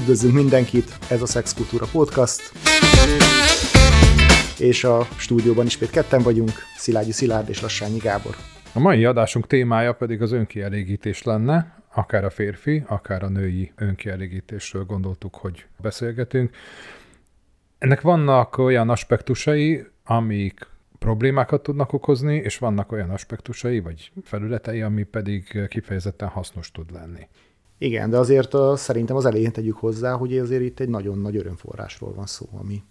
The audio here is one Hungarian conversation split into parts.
Üdvözlünk mindenkit, ez a Szexkultúra Podcast. És a stúdióban ismét ketten vagyunk, Szilágyi Szilárd és Lassányi Gábor. A mai adásunk témája pedig az önkielégítés lenne, akár a férfi, akár a női önkielégítésről gondoltuk, hogy beszélgetünk. Ennek vannak olyan aspektusai, amik problémákat tudnak okozni, és vannak olyan aspektusai, vagy felületei, ami pedig kifejezetten hasznos tud lenni. Igen, de azért a, szerintem az elején tegyük hozzá, hogy azért itt egy nagyon nagy örömforrásról van szó, ami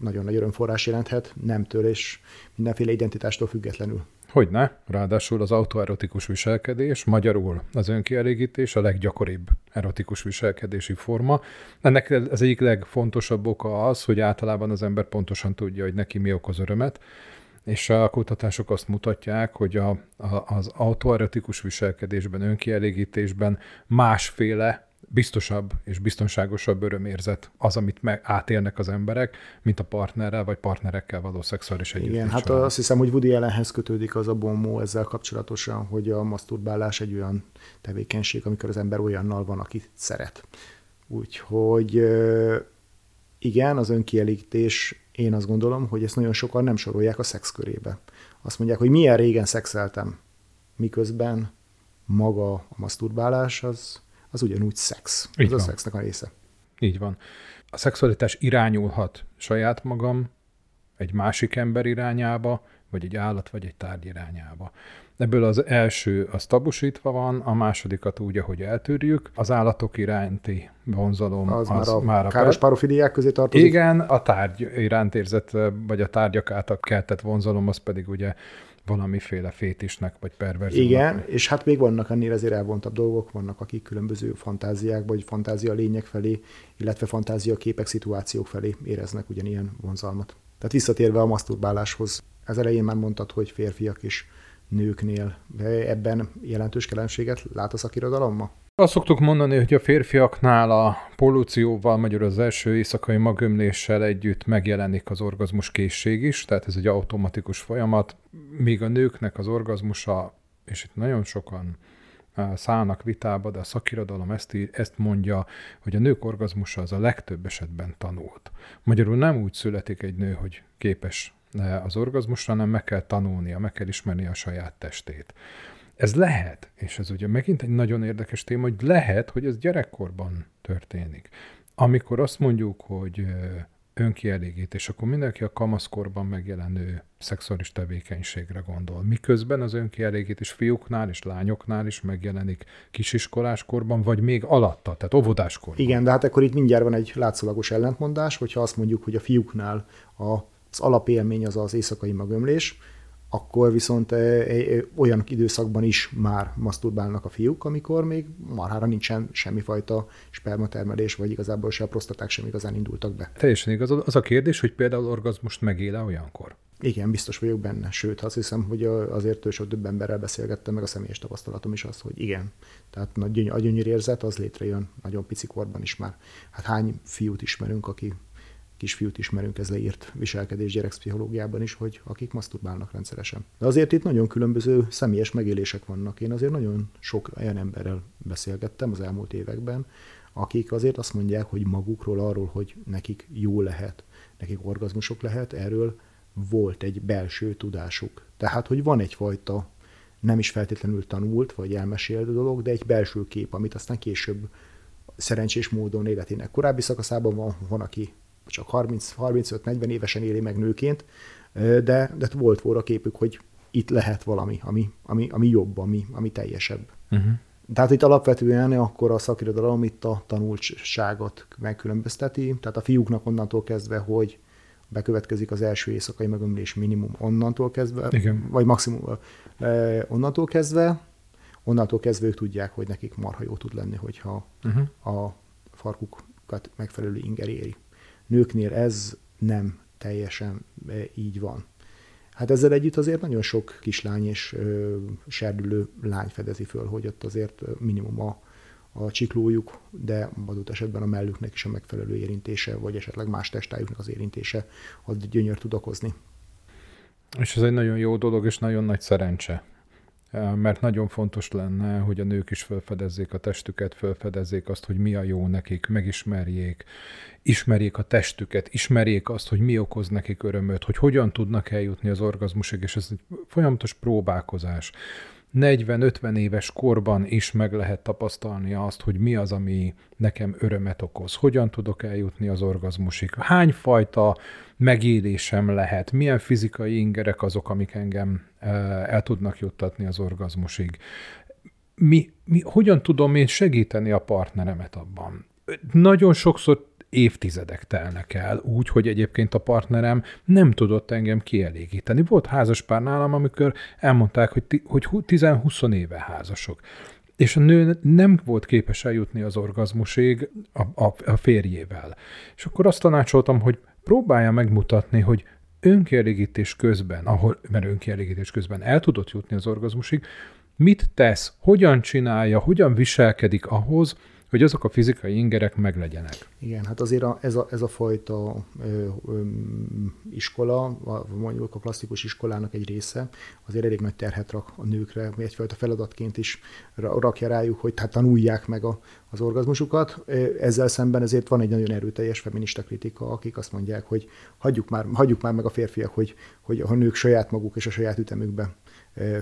nagyon nagy örömforrás jelenthet, nemtől és mindenféle identitástól függetlenül. Hogyne, ráadásul az autoerotikus viselkedés, magyarul az önkielégítés a leggyakoribb erotikus viselkedési forma. Ennek az egyik legfontosabb oka az, hogy általában az ember pontosan tudja, hogy neki mi okoz örömet, és a kutatások azt mutatják, hogy a, a, az autoerotikus viselkedésben, önkielégítésben másféle biztosabb és biztonságosabb örömérzet az, amit meg átélnek az emberek, mint a partnerrel vagy partnerekkel való szexuális együttlétsel. Igen, hát azt hiszem, hogy Woody Allenhez kötődik az a bombó ezzel kapcsolatosan, hogy a maszturbálás egy olyan tevékenység, amikor az ember olyannal van, akit szeret. Úgyhogy igen, az önkielégítés, én azt gondolom, hogy ezt nagyon sokan nem sorolják a szex körébe. Azt mondják, hogy milyen régen szexeltem, miközben maga a maszturbálás az az ugyanúgy szex. Így Ez van. a szexnek a része. Így van. A szexualitás irányulhat saját magam egy másik ember irányába, vagy egy állat, vagy egy tárgy irányába. Ebből az első az tabusítva van, a másodikat úgy, ahogy eltűrjük. Az állatok iránti vonzalom az, az már a, már a káros párofiliák közé tartozik? Igen, a tárgy iránt érzett, vagy a tárgyak által keltett vonzalom, az pedig ugye valamiféle fétisnek vagy perverziónak. Igen, és hát még vannak ennél azért elvontabb dolgok, vannak akik különböző fantáziák, vagy fantázia lények felé, illetve fantázia képek, szituációk felé éreznek ugyanilyen vonzalmat. Tehát visszatérve a maszturbáláshoz, ez elején már mondtad, hogy férfiak is nőknél. Ebben jelentős kelenséget lát a szakirodalomma? Azt szoktuk mondani, hogy a férfiaknál a pollucióval, magyarul az első éjszakai magömléssel együtt megjelenik az orgazmus készség is, tehát ez egy automatikus folyamat, míg a nőknek az orgazmusa, és itt nagyon sokan szállnak vitába, de a szakirodalom ezt, ezt mondja, hogy a nők orgazmusa az a legtöbb esetben tanult. Magyarul nem úgy születik egy nő, hogy képes az orgazmusra, hanem meg kell tanulnia, meg kell ismerni a saját testét. Ez lehet, és ez ugye megint egy nagyon érdekes téma, hogy lehet, hogy ez gyerekkorban történik. Amikor azt mondjuk, hogy önkielégítés, akkor mindenki a kamaszkorban megjelenő szexuális tevékenységre gondol. Miközben az önkielégítés fiúknál és lányoknál is megjelenik kisiskoláskorban, vagy még alatta, tehát óvodáskorban. Igen, de hát akkor itt mindjárt van egy látszólagos ellentmondás, hogyha azt mondjuk, hogy a fiúknál az alapélmény az az éjszakai magömlés, akkor viszont olyan időszakban is már maszturbálnak a fiúk, amikor még marhára nincsen semmifajta spermatermelés, vagy igazából se a prostaták sem igazán indultak be. Teljesen igaz. Az a kérdés, hogy például orgazmust megéle olyankor? Igen, biztos vagyok benne. Sőt, azt hiszem, hogy azért sok több emberrel beszélgettem, meg a személyes tapasztalatom is az, hogy igen. Tehát a gyönyör érzet az létrejön nagyon pici korban is már. Hát hány fiút ismerünk, aki kisfiút ismerünk, ez leírt viselkedés gyerekpszichológiában is, hogy akik maszturbálnak rendszeresen. De azért itt nagyon különböző személyes megélések vannak. Én azért nagyon sok olyan emberrel beszélgettem az elmúlt években, akik azért azt mondják, hogy magukról arról, hogy nekik jó lehet, nekik orgazmusok lehet, erről volt egy belső tudásuk. Tehát, hogy van egyfajta nem is feltétlenül tanult vagy elmesélt dolog, de egy belső kép, amit aztán később szerencsés módon életének korábbi szakaszában van, van aki csak 30-35-40 évesen éli meg nőként, de, de volt volna képük, hogy itt lehet valami, ami, ami, ami jobb, ami, ami teljesebb. Uh-huh. Tehát itt alapvetően akkor a szakirodalom itt a tanultságot megkülönbözteti, tehát a fiúknak onnantól kezdve, hogy bekövetkezik az első éjszakai megömlés minimum onnantól kezdve, Igen. vagy maximum onnantól kezdve, onnantól kezdve ők tudják, hogy nekik marha jó tud lenni, hogyha uh-huh. a farkukat megfelelő inger éri. Nőknél ez nem teljesen e, így van. Hát ezzel együtt azért nagyon sok kislány és ö, serdülő lány fedezi föl, hogy ott azért minimum a, a csiklójuk, de adott esetben a mellüknek is a megfelelő érintése, vagy esetleg más testájuknak az érintése, az gyönyör tud okozni. És ez egy nagyon jó dolog, és nagyon nagy szerencse. Mert nagyon fontos lenne, hogy a nők is felfedezzék a testüket, felfedezzék azt, hogy mi a jó nekik, megismerjék, ismerjék a testüket, ismerjék azt, hogy mi okoz nekik örömöt, hogy hogyan tudnak eljutni az orgazmusig, és ez egy folyamatos próbálkozás. 40-50 éves korban is meg lehet tapasztalni azt, hogy mi az, ami nekem örömet okoz. Hogyan tudok eljutni az orgazmusig? Hány fajta megélésem lehet? Milyen fizikai ingerek azok, amik engem el tudnak juttatni az orgazmusig? Mi, mi, hogyan tudom én segíteni a partneremet abban? Nagyon sokszor évtizedek telnek el, úgy, hogy egyébként a partnerem nem tudott engem kielégíteni. Volt házas pár nálam, amikor elmondták, hogy, hogy 10-20 éve házasok. És a nő nem volt képes eljutni az orgazmusig a, a, a férjével. És akkor azt tanácsoltam, hogy próbálja megmutatni, hogy önkielégítés közben, ahol, mert önkielégítés közben el tudott jutni az orgazmusig, mit tesz, hogyan csinálja, hogyan viselkedik ahhoz, hogy azok a fizikai ingerek meglegyenek. Igen, hát azért a, ez, a, ez a fajta ö, ö, iskola, mondjuk a klasszikus iskolának egy része, azért elég nagy terhet rak a nőkre, egyfajta feladatként is rakja rájuk, hogy hát tanulják meg a, az orgazmusukat. Ezzel szemben ezért van egy nagyon erőteljes feminista kritika, akik azt mondják, hogy hagyjuk már, hagyjuk már meg a férfiak, hogy, hogy a nők saját maguk és a saját ütemükbe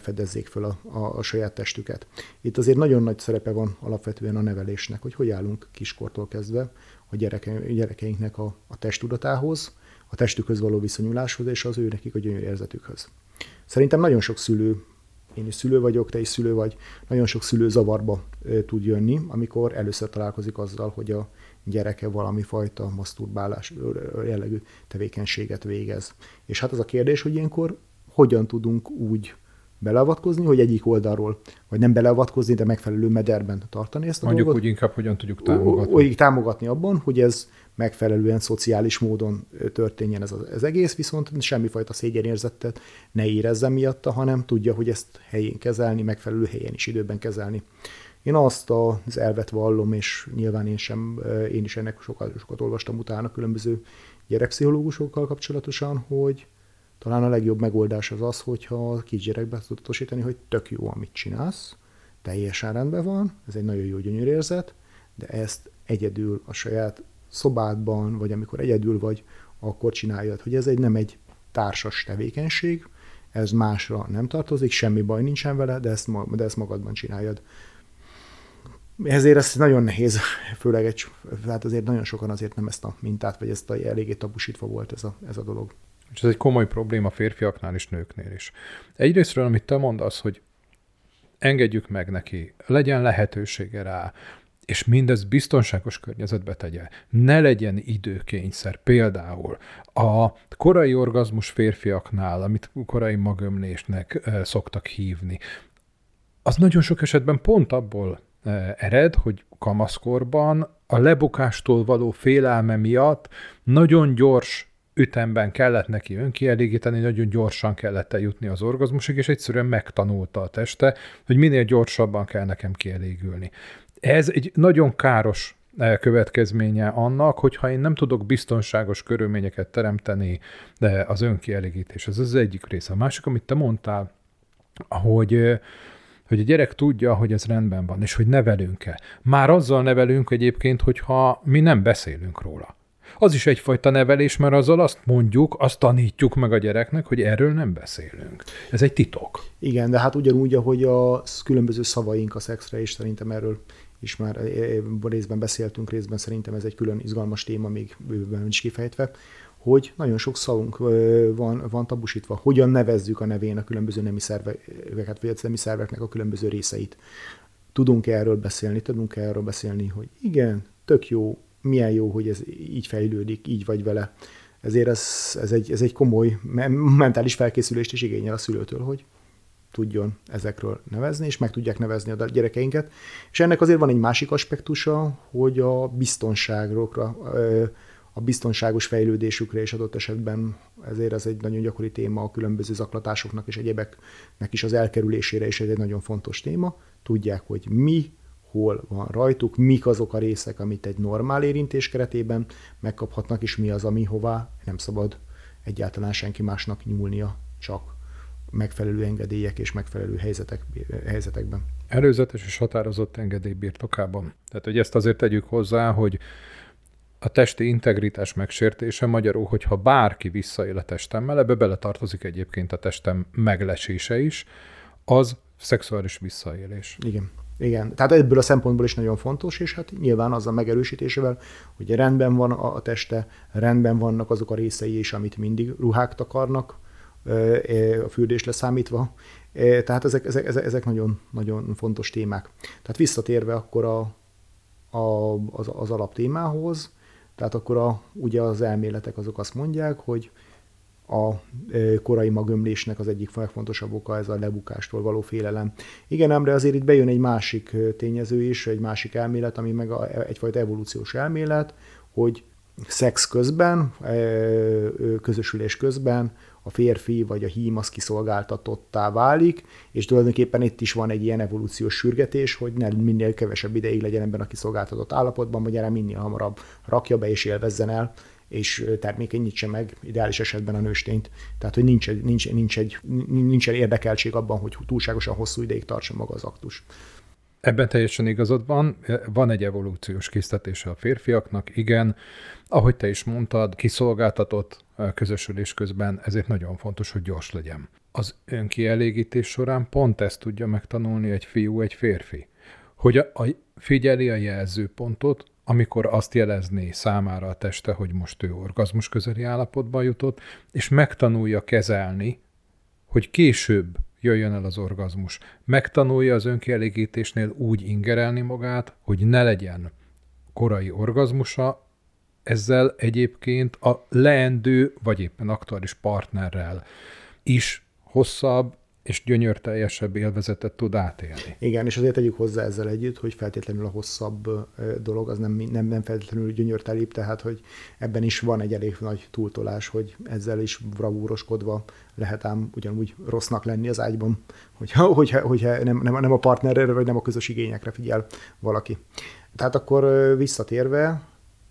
fedezzék föl a, a, a saját testüket. Itt azért nagyon nagy szerepe van alapvetően a nevelésnek, hogy hogy állunk kiskortól kezdve a gyereke, gyerekeinknek a, a testudatához, a testükhöz való viszonyuláshoz és az ő nekik a érzetükhöz. Szerintem nagyon sok szülő, én is szülő vagyok, te is szülő vagy, nagyon sok szülő zavarba tud jönni, amikor először találkozik azzal, hogy a gyereke valami fajta maszturbálás jellegű tevékenységet végez. És hát az a kérdés, hogy ilyenkor hogyan tudunk úgy beleavatkozni, hogy egyik oldalról, vagy nem beleavatkozni, de megfelelő mederben tartani ezt a Mondjuk dolgot. úgy inkább, hogyan tudjuk támogatni. Úgy támogatni abban, hogy ez megfelelően szociális módon történjen ez az egész, viszont semmifajta szégyenérzetet ne érezzen miatta, hanem tudja, hogy ezt helyén kezelni, megfelelő helyen is időben kezelni. Én azt az elvet vallom, és nyilván én sem, én is ennek sokat, sokat olvastam utána különböző gyerekpszichológusokkal kapcsolatosan, hogy talán a legjobb megoldás az az, hogyha a kisgyerekbe tudatosítani, hogy tök jó, amit csinálsz, teljesen rendben van, ez egy nagyon jó gyönyörérzet, de ezt egyedül a saját szobádban, vagy amikor egyedül vagy, akkor csináljad, hogy ez egy nem egy társas tevékenység, ez másra nem tartozik, semmi baj nincsen vele, de ezt, de ezt magadban csináljad. Ezért ez nagyon nehéz, főleg egy, hát azért nagyon sokan azért nem ezt a mintát, vagy ezt a eléggé tabusítva volt ez a, ez a dolog. És ez egy komoly probléma férfiaknál és nőknél is. Egyrésztről, amit te mondasz, hogy engedjük meg neki, legyen lehetősége rá, és mindez biztonságos környezetbe tegye. Ne legyen időkényszer. Például a korai orgazmus férfiaknál, amit korai magömlésnek e, szoktak hívni, az nagyon sok esetben pont abból e, ered, hogy kamaszkorban a lebukástól való félelme miatt nagyon gyors ütemben kellett neki önkielégíteni, nagyon gyorsan kellett eljutni az orgazmusig, és egyszerűen megtanulta a teste, hogy minél gyorsabban kell nekem kielégülni. Ez egy nagyon káros eh, következménye annak, hogyha én nem tudok biztonságos körülményeket teremteni az önkielégítés. Ez az egyik része. A másik, amit te mondtál, hogy eh, hogy a gyerek tudja, hogy ez rendben van, és hogy nevelünk-e. Már azzal nevelünk egyébként, hogyha mi nem beszélünk róla az is egyfajta nevelés, mert azzal azt mondjuk, azt tanítjuk meg a gyereknek, hogy erről nem beszélünk. Ez egy titok. Igen, de hát ugyanúgy, ahogy a különböző szavaink a szexre, és szerintem erről is már eh, eh, részben beszéltünk, részben szerintem ez egy külön izgalmas téma, még bőven is kifejtve, hogy nagyon sok szavunk van, van tabusítva. Hogyan nevezzük a nevén a különböző nemi szerveket, vagy a nemi szerveknek a különböző részeit. Tudunk -e erről beszélni? Tudunk -e erről beszélni, hogy igen, tök jó, milyen jó, hogy ez így fejlődik, így vagy vele. Ezért ez, ez, egy, ez egy komoly mentális felkészülést is igényel a szülőtől, hogy tudjon ezekről nevezni, és meg tudják nevezni a gyerekeinket. És ennek azért van egy másik aspektusa, hogy a biztonságokra, a biztonságos fejlődésükre és adott esetben ezért ez egy nagyon gyakori téma a különböző zaklatásoknak és egyebeknek is az elkerülésére, és ez egy nagyon fontos téma. Tudják, hogy mi hol van rajtuk, mik azok a részek, amit egy normál érintés keretében megkaphatnak, és mi az, ami hová nem szabad egyáltalán senki másnak nyúlnia, csak megfelelő engedélyek és megfelelő helyzetek, helyzetekben. Előzetes és határozott engedély birtokában. Tehát, hogy ezt azért tegyük hozzá, hogy a testi integritás megsértése magyarul, hogyha bárki visszaél a testemmel, ebbe beletartozik egyébként a testem meglesése is, az szexuális visszaélés. Igen. Igen, tehát ebből a szempontból is nagyon fontos, és hát nyilván az a megerősítésével, hogy rendben van a teste, rendben vannak azok a részei is, amit mindig ruhák takarnak, a fürdés leszámítva. Tehát ezek, ezek, ezek nagyon, nagyon fontos témák. Tehát visszatérve akkor a, a, az, az alaptémához, tehát akkor a, ugye az elméletek azok azt mondják, hogy a korai magömlésnek az egyik legfontosabb oka ez a lebukástól való félelem. Igen, ám, de azért itt bejön egy másik tényező is, egy másik elmélet, ami meg a, egyfajta evolúciós elmélet, hogy szex közben, közösülés közben a férfi vagy a hím az kiszolgáltatottá válik, és tulajdonképpen itt is van egy ilyen evolúciós sürgetés, hogy ne minél kevesebb ideig legyen ebben a kiszolgáltatott állapotban, vagy erre minél hamarabb rakja be és élvezzen el, és termékenyítse meg ideális esetben a nőstényt. Tehát, hogy nincs, nincs, nincs egy, nincsen érdekeltség abban, hogy túlságosan hosszú ideig tartsa maga az aktus. Ebben teljesen igazad van, van egy evolúciós késztetése a férfiaknak, igen. Ahogy te is mondtad, kiszolgáltatott közösülés közben, ezért nagyon fontos, hogy gyors legyen. Az önkielégítés során pont ezt tudja megtanulni egy fiú, egy férfi. Hogy a, a, figyeli a jelzőpontot, amikor azt jelezné számára a teste, hogy most ő orgazmus közeli állapotba jutott, és megtanulja kezelni, hogy később jöjjön el az orgazmus. Megtanulja az önkielégítésnél úgy ingerelni magát, hogy ne legyen korai orgazmusa, ezzel egyébként a leendő, vagy éppen aktuális partnerrel is hosszabb és gyönyörteljesebb élvezetet tud átélni. Igen, és azért tegyük hozzá ezzel együtt, hogy feltétlenül a hosszabb dolog az nem, nem, nem feltétlenül gyönyörtelibb, tehát hogy ebben is van egy elég nagy túltolás, hogy ezzel is bravúroskodva lehet ám ugyanúgy rossznak lenni az ágyban, hogyha, hogyha, hogyha nem, nem, nem a partnerre, vagy nem a közös igényekre figyel valaki. Tehát akkor visszatérve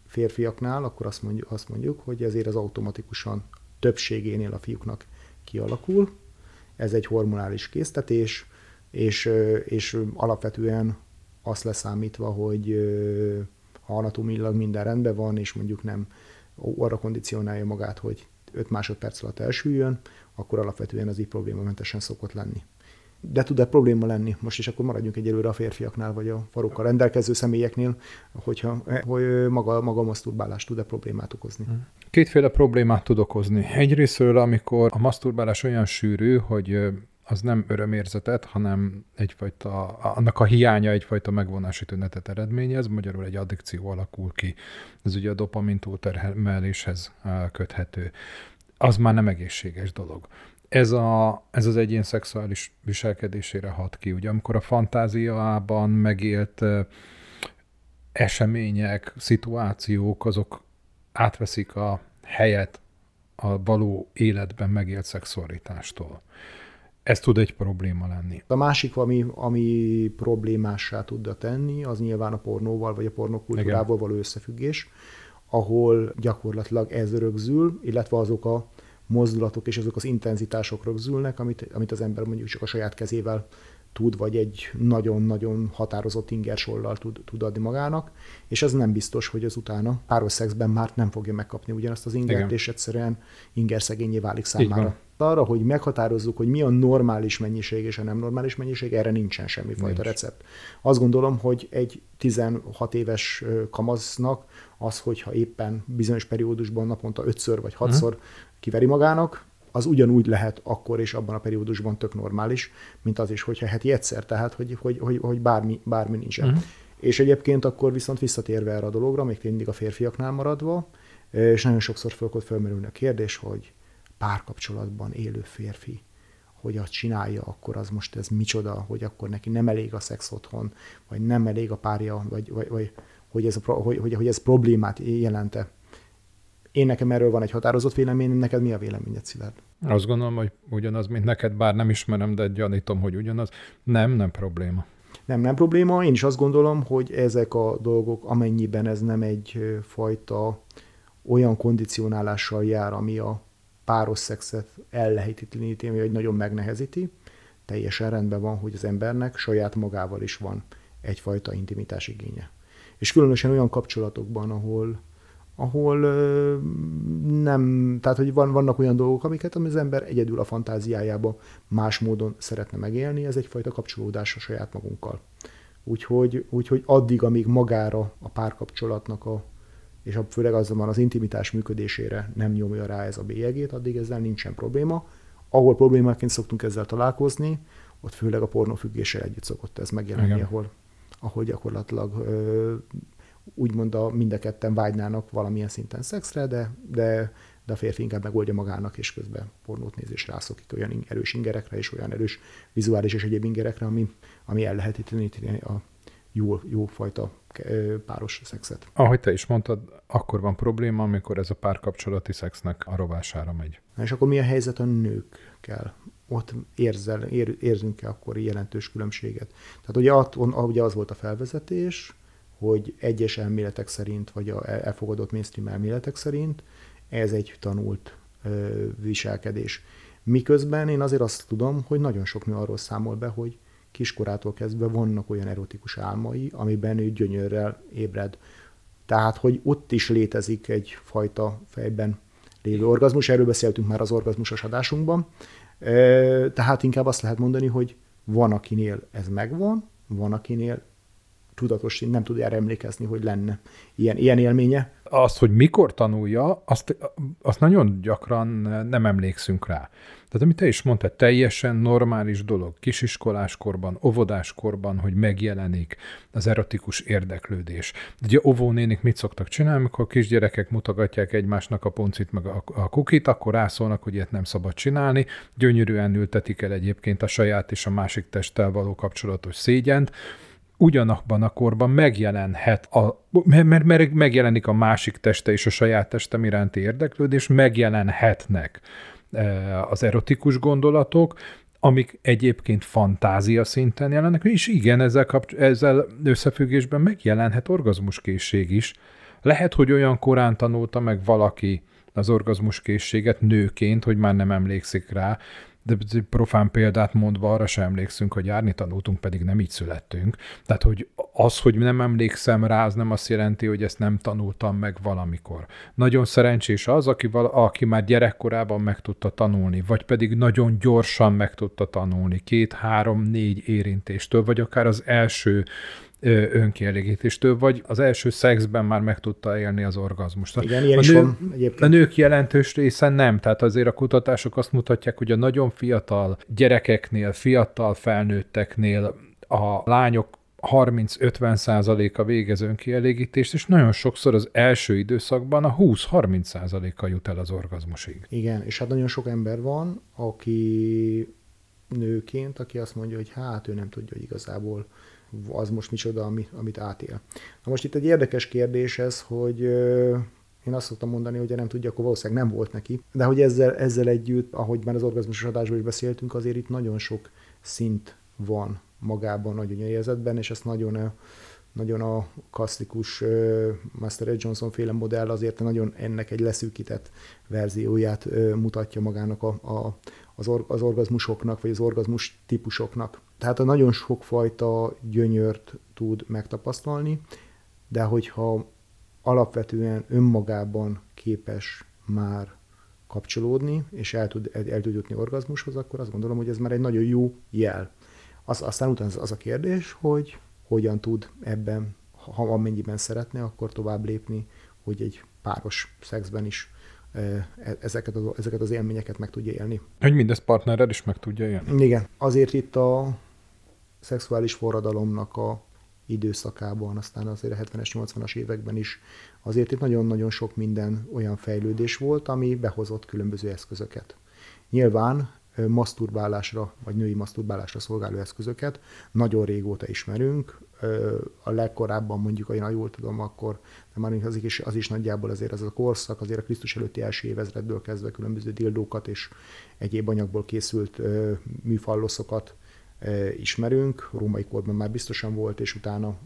férfiaknál, akkor azt mondjuk, azt mondjuk hogy ezért az automatikusan többségénél a fiúknak kialakul, ez egy hormonális késztetés, és, és alapvetően azt leszámítva, hogy ha anatomilag minden rendben van, és mondjuk nem arra kondicionálja magát, hogy 5 másodperc alatt elsüljön, akkor alapvetően az így problémamentesen szokott lenni. De tud-e probléma lenni? Most is akkor maradjunk egyelőre a férfiaknál, vagy a farokkal rendelkező személyeknél, hogyha hogy maga, maga a maszturbálás tud-e problémát okozni? Kétféle problémát tud okozni. Egyrésztről, amikor a maszturbálás olyan sűrű, hogy az nem örömérzetet, hanem egyfajta, annak a hiánya egyfajta megvonási tünetet eredményez, magyarul egy addikció alakul ki. Ez ugye a dopamin túltermeléshez köthető. Az már nem egészséges dolog. Ez, a, ez az egyén szexuális viselkedésére hat ki. Ugye amikor a fantáziában megélt események, szituációk, azok átveszik a helyet a való életben megélt szexualitástól. Ez tud egy probléma lenni. A másik, ami, ami problémássá tudja tenni, az nyilván a pornóval vagy a pornokultúrával való összefüggés, ahol gyakorlatilag ez rögzül, illetve azok a mozdulatok és azok az intenzitások rögzülnek, amit, amit az ember mondjuk csak a saját kezével tud, vagy egy nagyon-nagyon határozott ingersollal tud, tud adni magának, és ez nem biztos, hogy az utána páros szexben már nem fogja megkapni ugyanazt az ingert, Igen. és egyszerűen inger szegényé válik számára. Arra, hogy meghatározzuk, hogy mi a normális mennyiség és a nem normális mennyiség, erre nincsen semmi fajta Nincs. recept. Azt gondolom, hogy egy 16 éves kamasznak az, hogyha éppen bizonyos periódusban naponta ötször vagy hatszor uh-huh. kiveri magának, az ugyanúgy lehet akkor és abban a periódusban tök normális, mint az is, hogyha heti egyszer, tehát hogy, hogy, hogy, hogy bármi, bármi nincsen. Uh-huh. És egyébként akkor viszont visszatérve erre a dologra, még mindig a férfiaknál maradva, és nagyon sokszor fölkod felmerülni a kérdés, hogy párkapcsolatban élő férfi, hogy azt csinálja, akkor az most ez micsoda, hogy akkor neki nem elég a szex otthon, vagy nem elég a párja, vagy, vagy, vagy hogy, ez a, hogy, hogy, hogy ez problémát jelente. Én nekem erről van egy határozott véleményem, neked mi a véleményed, Szilárd? Azt gondolom, hogy ugyanaz, mint neked, bár nem ismerem, de gyanítom, hogy ugyanaz. Nem, nem probléma. Nem, nem probléma. Én is azt gondolom, hogy ezek a dolgok, amennyiben ez nem egy fajta olyan kondicionálással jár, ami a páros szexet ellehetetleníti, vagy nagyon megnehezíti, teljesen rendben van, hogy az embernek saját magával is van egyfajta intimitás igénye. És különösen olyan kapcsolatokban, ahol, ahol nem, tehát hogy van, vannak olyan dolgok, amiket az ember egyedül a fantáziájába más módon szeretne megélni, ez egyfajta kapcsolódás a saját magunkkal. Úgyhogy, úgyhogy addig, amíg magára a párkapcsolatnak a, és főleg azonban az intimitás működésére nem nyomja rá ez a bélyegét, addig ezzel nincsen probléma. Ahol problémáként szoktunk ezzel találkozni, ott főleg a pornófüggéssel együtt szokott ez megjelenni, ahol, ahol gyakorlatilag ö, úgymond a mind a ketten vágynának valamilyen szinten szexre, de, de, de a férfi inkább megoldja magának, és közben pornót néz és rászokik olyan erős ingerekre, és olyan erős vizuális és egyéb ingerekre, ami, ami ellehetetleníteni a jó, jó fajta páros szexet. Ahogy te is mondtad, akkor van probléma, amikor ez a párkapcsolati szexnek a rovására megy. És akkor mi a helyzet a nőkkel? Ott érzel, ér, érzünk-e akkor jelentős különbséget? Tehát ugye, at, ugye az volt a felvezetés, hogy egyes elméletek szerint, vagy a elfogadott mainstream elméletek szerint ez egy tanult viselkedés. Miközben én azért azt tudom, hogy nagyon sok nő arról számol be, hogy kiskorától kezdve vannak olyan erotikus álmai, amiben ő gyönyörrel ébred. Tehát, hogy ott is létezik egyfajta fejben lévő orgazmus, erről beszéltünk már az orgazmusos adásunkban. Tehát inkább azt lehet mondani, hogy van, akinél ez megvan, van, akinél tudatos, nem tud erre emlékezni, hogy lenne ilyen, ilyen élménye. Azt, hogy mikor tanulja, azt, azt nagyon gyakran nem emlékszünk rá. Tehát amit te is mondtad, teljesen normális dolog kisiskoláskorban, óvodáskorban, hogy megjelenik az erotikus érdeklődés. Ugye óvónénik mit szoktak csinálni, amikor a kisgyerekek mutogatják egymásnak a puncit meg a, a kukit, akkor rászólnak, hogy ilyet nem szabad csinálni. Gyönyörűen ültetik el egyébként a saját és a másik testtel való kapcsolatos szégyent ugyanabban a korban megjelenhet, a, mert, mert megjelenik a másik teste és a saját testem iránti érdeklődés, megjelenhetnek e, az erotikus gondolatok, amik egyébként fantázia szinten jelennek, és igen, ezzel, kapcs- ezzel összefüggésben megjelenhet orgazmuskészség is. Lehet, hogy olyan korán tanulta meg valaki az orgazmuskészséget nőként, hogy már nem emlékszik rá, de profán példát mondva arra sem emlékszünk, hogy járni tanultunk, pedig nem így születtünk. Tehát, hogy az, hogy nem emlékszem rá, az nem azt jelenti, hogy ezt nem tanultam meg valamikor. Nagyon szerencsés az, aki, vala, aki már gyerekkorában meg tudta tanulni, vagy pedig nagyon gyorsan meg tudta tanulni, két, három, négy érintéstől, vagy akár az első önkielégítéstől, vagy az első szexben már meg tudta élni az orgazmust. Igen, ilyen a, is nő, van egyébként. a nők jelentős része nem, tehát azért a kutatások azt mutatják, hogy a nagyon fiatal gyerekeknél, fiatal felnőtteknél a lányok 30-50 százaléka végez önkielégítést, és nagyon sokszor az első időszakban a 20-30 százaléka jut el az orgazmusig. Igen, és hát nagyon sok ember van, aki nőként, aki azt mondja, hogy hát ő nem tudja, hogy igazából az most micsoda, amit, amit átél. Na most itt egy érdekes kérdés ez, hogy én azt szoktam mondani, hogy nem tudja, akkor valószínűleg nem volt neki. De hogy ezzel, ezzel együtt, ahogy már az orgazmusos adásban is beszéltünk, azért itt nagyon sok szint van magában a gyönyörérzetben, és ezt nagyon, nagyon a klasszikus Master Ed Johnson féle modell azért nagyon ennek egy leszűkített verzióját mutatja magának a, a, az, or, az orgazmusoknak, vagy az orgazmus típusoknak. Tehát a nagyon sokfajta gyönyört tud megtapasztalni, de hogyha alapvetően önmagában képes már kapcsolódni, és el tud, el tud jutni orgazmushoz, akkor azt gondolom, hogy ez már egy nagyon jó jel. Az, aztán utána az, a kérdés, hogy hogyan tud ebben, ha amennyiben szeretne, akkor tovább lépni, hogy egy páros szexben is E, ezeket az, ezeket az élményeket meg tudja élni. Hogy mindezt partnerrel is meg tudja élni? Igen. Azért itt a szexuális forradalomnak a időszakában, aztán azért a 70-es, 80-as években is, azért itt nagyon-nagyon sok minden olyan fejlődés volt, ami behozott különböző eszközöket. Nyilván maszturbálásra, vagy női maszturbálásra szolgáló eszközöket nagyon régóta ismerünk. A legkorábban mondjuk, ha jól tudom, akkor, de már az is, az is nagyjából azért ez a korszak, azért a Krisztus előtti első évezredből kezdve különböző dildókat és egyéb anyagból készült műfalloszokat ismerünk. Római korban már biztosan volt, és utána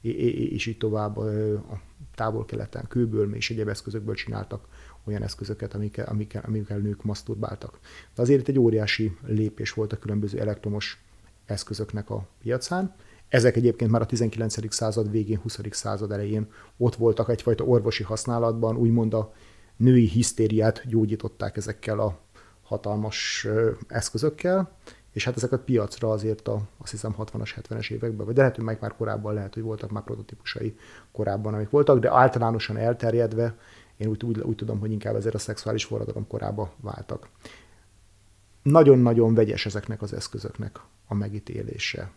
és így tovább a távol-keleten kőből és egyéb eszközökből csináltak olyan eszközöket, amikkel, amikkel, amikkel nők maszturbáltak. De azért itt egy óriási lépés volt a különböző elektromos eszközöknek a piacán. Ezek egyébként már a 19. század végén, 20. század elején ott voltak egyfajta orvosi használatban, úgymond a női hisztériát gyógyították ezekkel a hatalmas eszközökkel, és hát ezeket piacra azért a, azt hiszem 60-as, 70-es években, vagy de lehet, hogy meg már korábban lehet, hogy voltak már prototípusai korábban, amik voltak, de általánosan elterjedve, én úgy, úgy, úgy tudom, hogy inkább ezért a szexuális forradalom korába váltak. Nagyon-nagyon vegyes ezeknek az eszközöknek a megítélése.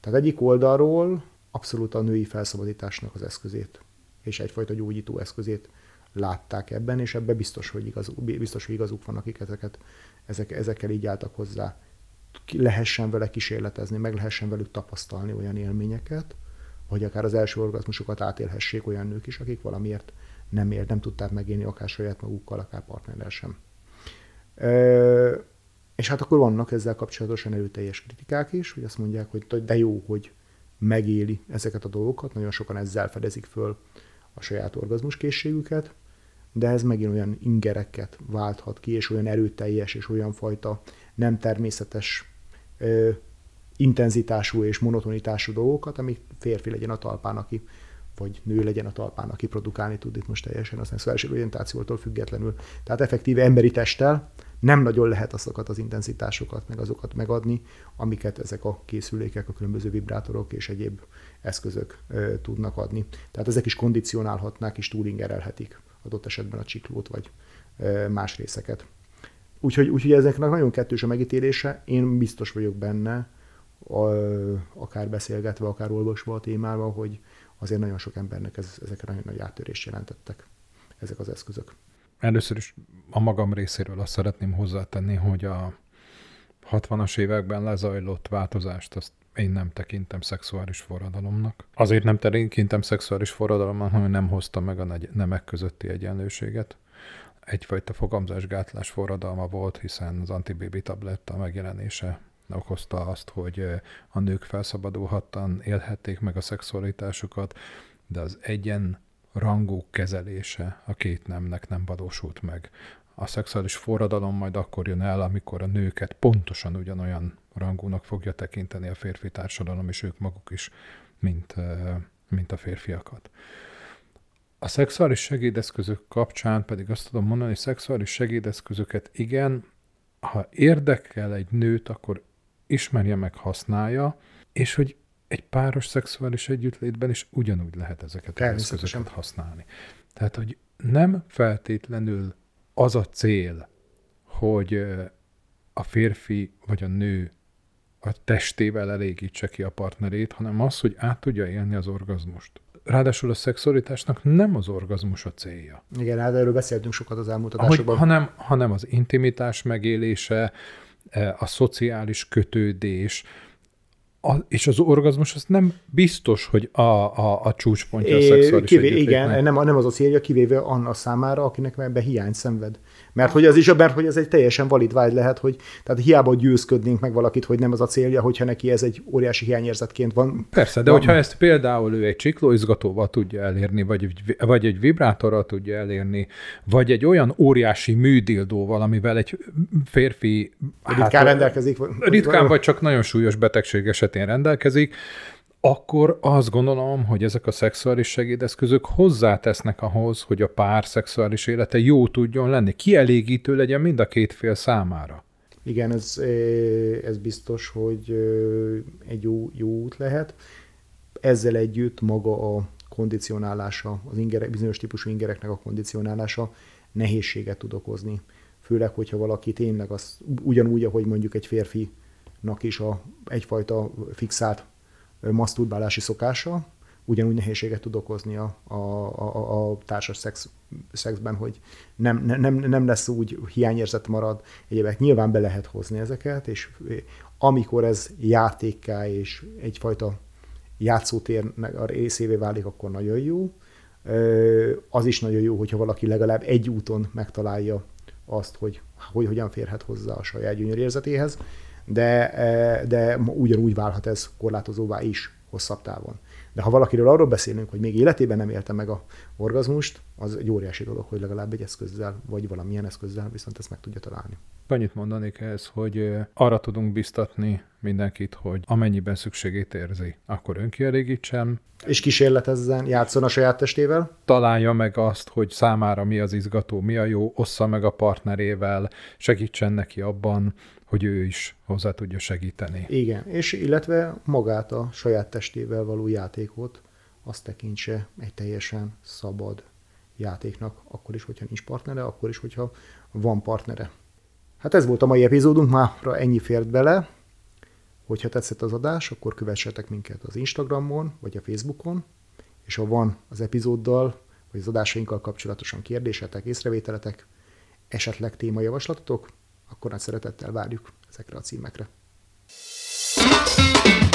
Tehát egyik oldalról abszolút a női felszabadításnak az eszközét, és egyfajta gyógyító eszközét látták ebben, és ebben biztos, hogy, igaz, biztos, hogy igazuk van, akik ezeket, ezek, ezekkel így álltak hozzá. Lehessen vele kísérletezni, meg lehessen velük tapasztalni olyan élményeket, hogy akár az első orgazmusokat átélhessék olyan nők is, akik valamiért nem ér, nem tudták megélni akár saját magukkal, akár partnerrel sem. E, és hát akkor vannak ezzel kapcsolatosan erőteljes kritikák is, hogy azt mondják, hogy de jó, hogy megéli ezeket a dolgokat, nagyon sokan ezzel fedezik föl a saját orgazmuskészségüket, de ez megint olyan ingereket válthat ki, és olyan erőteljes, és olyan fajta nem természetes ö, intenzitású és monotonitású dolgokat, ami férfi legyen a talpán, aki vagy nő legyen a talpán, aki produkálni tud itt most teljesen a szexuális orientációtól függetlenül. Tehát effektíve emberi testtel nem nagyon lehet azokat az intenzitásokat, meg azokat megadni, amiket ezek a készülékek, a különböző vibrátorok és egyéb eszközök e, tudnak adni. Tehát ezek is kondicionálhatnák és túlingerelhetik adott esetben a csiklót vagy e, más részeket. Úgyhogy, úgyhogy ezeknek nagyon kettős a megítélése. Én biztos vagyok benne, akár beszélgetve, akár olvasva a témával, hogy azért nagyon sok embernek ez, ezek nagyon nagy áttörést jelentettek, ezek az eszközök. Először is a magam részéről azt szeretném hozzátenni, hogy a 60-as években lezajlott változást, azt én nem tekintem szexuális forradalomnak. Azért nem tekintem szexuális forradalomnak, hanem nem hozta meg a nemek közötti egyenlőséget. Egyfajta fogamzásgátlás forradalma volt, hiszen az antibaby tabletta megjelenése okozta azt, hogy a nők felszabadulhattan élhették meg a szexualitásukat, de az egyen rangú kezelése a két nemnek nem valósult meg. A szexuális forradalom majd akkor jön el, amikor a nőket pontosan ugyanolyan rangúnak fogja tekinteni a férfi társadalom, és ők maguk is, mint, mint a férfiakat. A szexuális segédeszközök kapcsán pedig azt tudom mondani, hogy szexuális segédeszközöket igen, ha érdekel egy nőt, akkor ismerje meg, használja, és hogy egy páros szexuális együttlétben is ugyanúgy lehet ezeket az eszközöket használni. Tehát, hogy nem feltétlenül az a cél, hogy a férfi vagy a nő a testével elégítse ki a partnerét, hanem az, hogy át tudja élni az orgazmust. Ráadásul a szexualitásnak nem az orgazmus a célja. Igen, hát erről beszéltünk sokat az elmúlt adásokban. Hanem, hanem az intimitás megélése, a szociális kötődés, a, és az orgazmus az nem biztos, hogy a, a, a csúcspontja a szexuális kivé, Igen, nem, nem az a célja, kivéve Anna számára, akinek ebbe hiány szenved. Mert hogy az is, mert hogy ez egy teljesen valid vágy lehet, hogy tehát hiába győzködnénk meg valakit, hogy nem az a célja, hogyha neki ez egy óriási hiányérzetként van. Persze, de van. hogyha ezt például ő egy csiklóizgatóval tudja elérni, vagy, vagy egy vibrátorral tudja elérni, vagy egy olyan óriási műdildóval, amivel egy férfi ritkán hát, rendelkezik. Ritkán vagy csak nagyon súlyos betegség esetén rendelkezik, akkor azt gondolom, hogy ezek a szexuális segédeszközök hozzátesznek ahhoz, hogy a pár szexuális élete jó tudjon lenni, kielégítő legyen mind a két fél számára. Igen, ez, ez biztos, hogy egy jó, jó út lehet. Ezzel együtt maga a kondicionálása, az ingerek, bizonyos típusú ingereknek a kondicionálása nehézséget tud okozni. Főleg, hogyha valaki tényleg az ugyanúgy, ahogy mondjuk egy férfinak is a, egyfajta fixált maszturbálási szokása, ugyanúgy nehézséget tud okozni a, a, a, a társas szex, szexben, hogy nem, nem, nem lesz úgy hiányérzet marad, egyébként nyilván be lehet hozni ezeket, és amikor ez játékká és egyfajta játszótér a részévé válik, akkor nagyon jó. Az is nagyon jó, hogyha valaki legalább egy úton megtalálja azt, hogy, hogy hogyan férhet hozzá a saját gyönyörérzetéhez de, e, de ugyanúgy válhat ez korlátozóvá is hosszabb távon. De ha valakiről arról beszélünk, hogy még életében nem élte meg a orgazmust, az egy óriási dolog, hogy legalább egy eszközzel, vagy valamilyen eszközzel viszont ezt meg tudja találni. Annyit mondanék ehhez, hogy arra tudunk biztatni mindenkit, hogy amennyiben szükségét érzi, akkor önkielégítsen. És kísérletezzen, játszon a saját testével. Találja meg azt, hogy számára mi az izgató, mi a jó, ossza meg a partnerével, segítsen neki abban, hogy ő is hozzá tudja segíteni. Igen, és illetve magát a saját testével való játékot azt tekintse egy teljesen szabad játéknak, akkor is, hogyha nincs partnere, akkor is, hogyha van partnere. Hát ez volt a mai epizódunk, mára ennyi fért bele. Hogyha tetszett az adás, akkor kövessetek minket az Instagramon, vagy a Facebookon, és ha van az epizóddal, vagy az adásainkkal kapcsolatosan kérdésetek, észrevételetek, esetleg témajavaslatotok, akkor nagy szeretettel várjuk ezekre a címekre. thank you